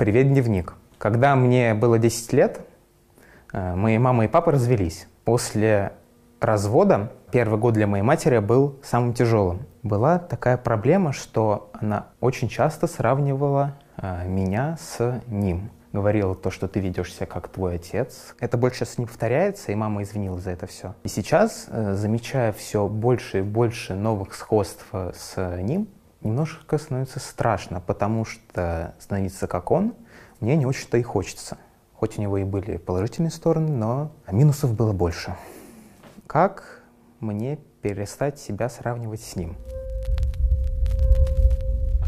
Привет, дневник. Когда мне было 10 лет, э, мои мама и папа развелись. После развода первый год для моей матери был самым тяжелым. Была такая проблема, что она очень часто сравнивала э, меня с ним. Говорила то, что ты ведешь себя как твой отец. Это больше сейчас не повторяется, и мама извинилась за это все. И сейчас, э, замечая все больше и больше новых сходств с ним, немножко становится страшно, потому что становиться как он мне не очень-то и хочется. Хоть у него и были положительные стороны, но минусов было больше. Как мне перестать себя сравнивать с ним?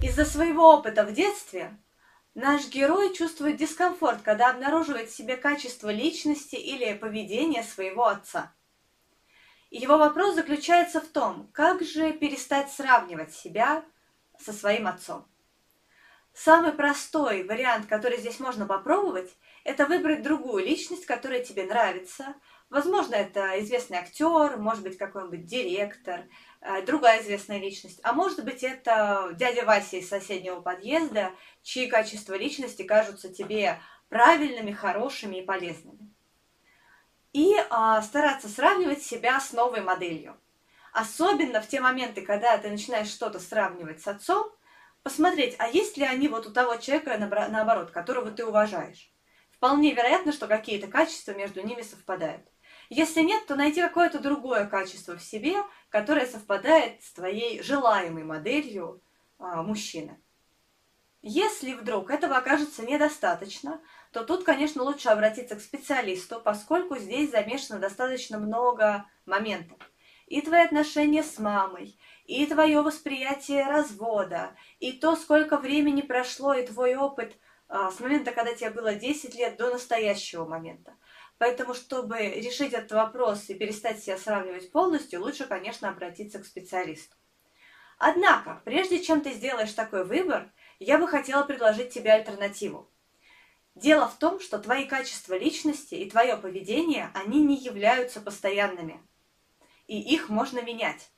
Из-за своего опыта в детстве наш герой чувствует дискомфорт, когда обнаруживает в себе качество личности или поведения своего отца. И его вопрос заключается в том, как же перестать сравнивать себя со своим отцом. Самый простой вариант, который здесь можно попробовать, это выбрать другую личность, которая тебе нравится. Возможно, это известный актер, может быть, какой-нибудь директор, э, другая известная личность. А может быть, это дядя Вася из соседнего подъезда, чьи качества личности кажутся тебе правильными, хорошими и полезными. И а, стараться сравнивать себя с новой моделью. Особенно в те моменты, когда ты начинаешь что-то сравнивать с отцом, посмотреть, а есть ли они вот у того человека, наоборот, которого ты уважаешь. Вполне вероятно, что какие-то качества между ними совпадают. Если нет, то найти какое-то другое качество в себе, которое совпадает с твоей желаемой моделью а, мужчины. Если вдруг этого окажется недостаточно, то тут, конечно, лучше обратиться к специалисту, поскольку здесь замешано достаточно много моментов и твои отношения с мамой, и твое восприятие развода, и то, сколько времени прошло, и твой опыт а, с момента, когда тебе было 10 лет, до настоящего момента. Поэтому, чтобы решить этот вопрос и перестать себя сравнивать полностью, лучше, конечно, обратиться к специалисту. Однако, прежде чем ты сделаешь такой выбор, я бы хотела предложить тебе альтернативу. Дело в том, что твои качества личности и твое поведение, они не являются постоянными – и их можно менять.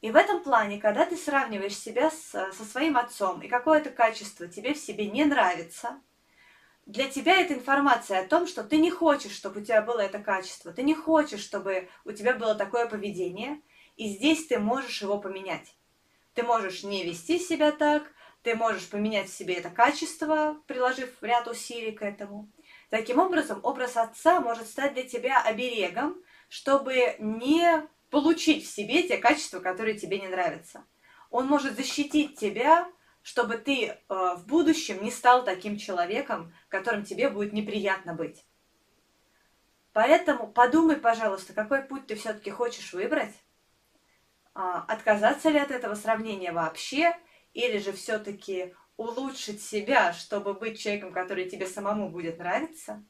И в этом плане, когда ты сравниваешь себя с, со своим отцом, и какое-то качество тебе в себе не нравится, для тебя это информация о том, что ты не хочешь, чтобы у тебя было это качество, ты не хочешь, чтобы у тебя было такое поведение, и здесь ты можешь его поменять. Ты можешь не вести себя так, ты можешь поменять в себе это качество, приложив ряд усилий к этому. Таким образом, образ отца может стать для тебя оберегом, чтобы не получить в себе те качества, которые тебе не нравятся. Он может защитить тебя, чтобы ты э, в будущем не стал таким человеком, которым тебе будет неприятно быть. Поэтому подумай, пожалуйста, какой путь ты все-таки хочешь выбрать. А, отказаться ли от этого сравнения вообще, или же все-таки улучшить себя, чтобы быть человеком, который тебе самому будет нравиться.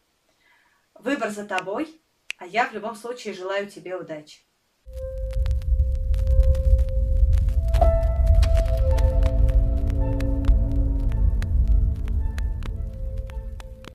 Выбор за тобой, а я в любом случае желаю тебе удачи.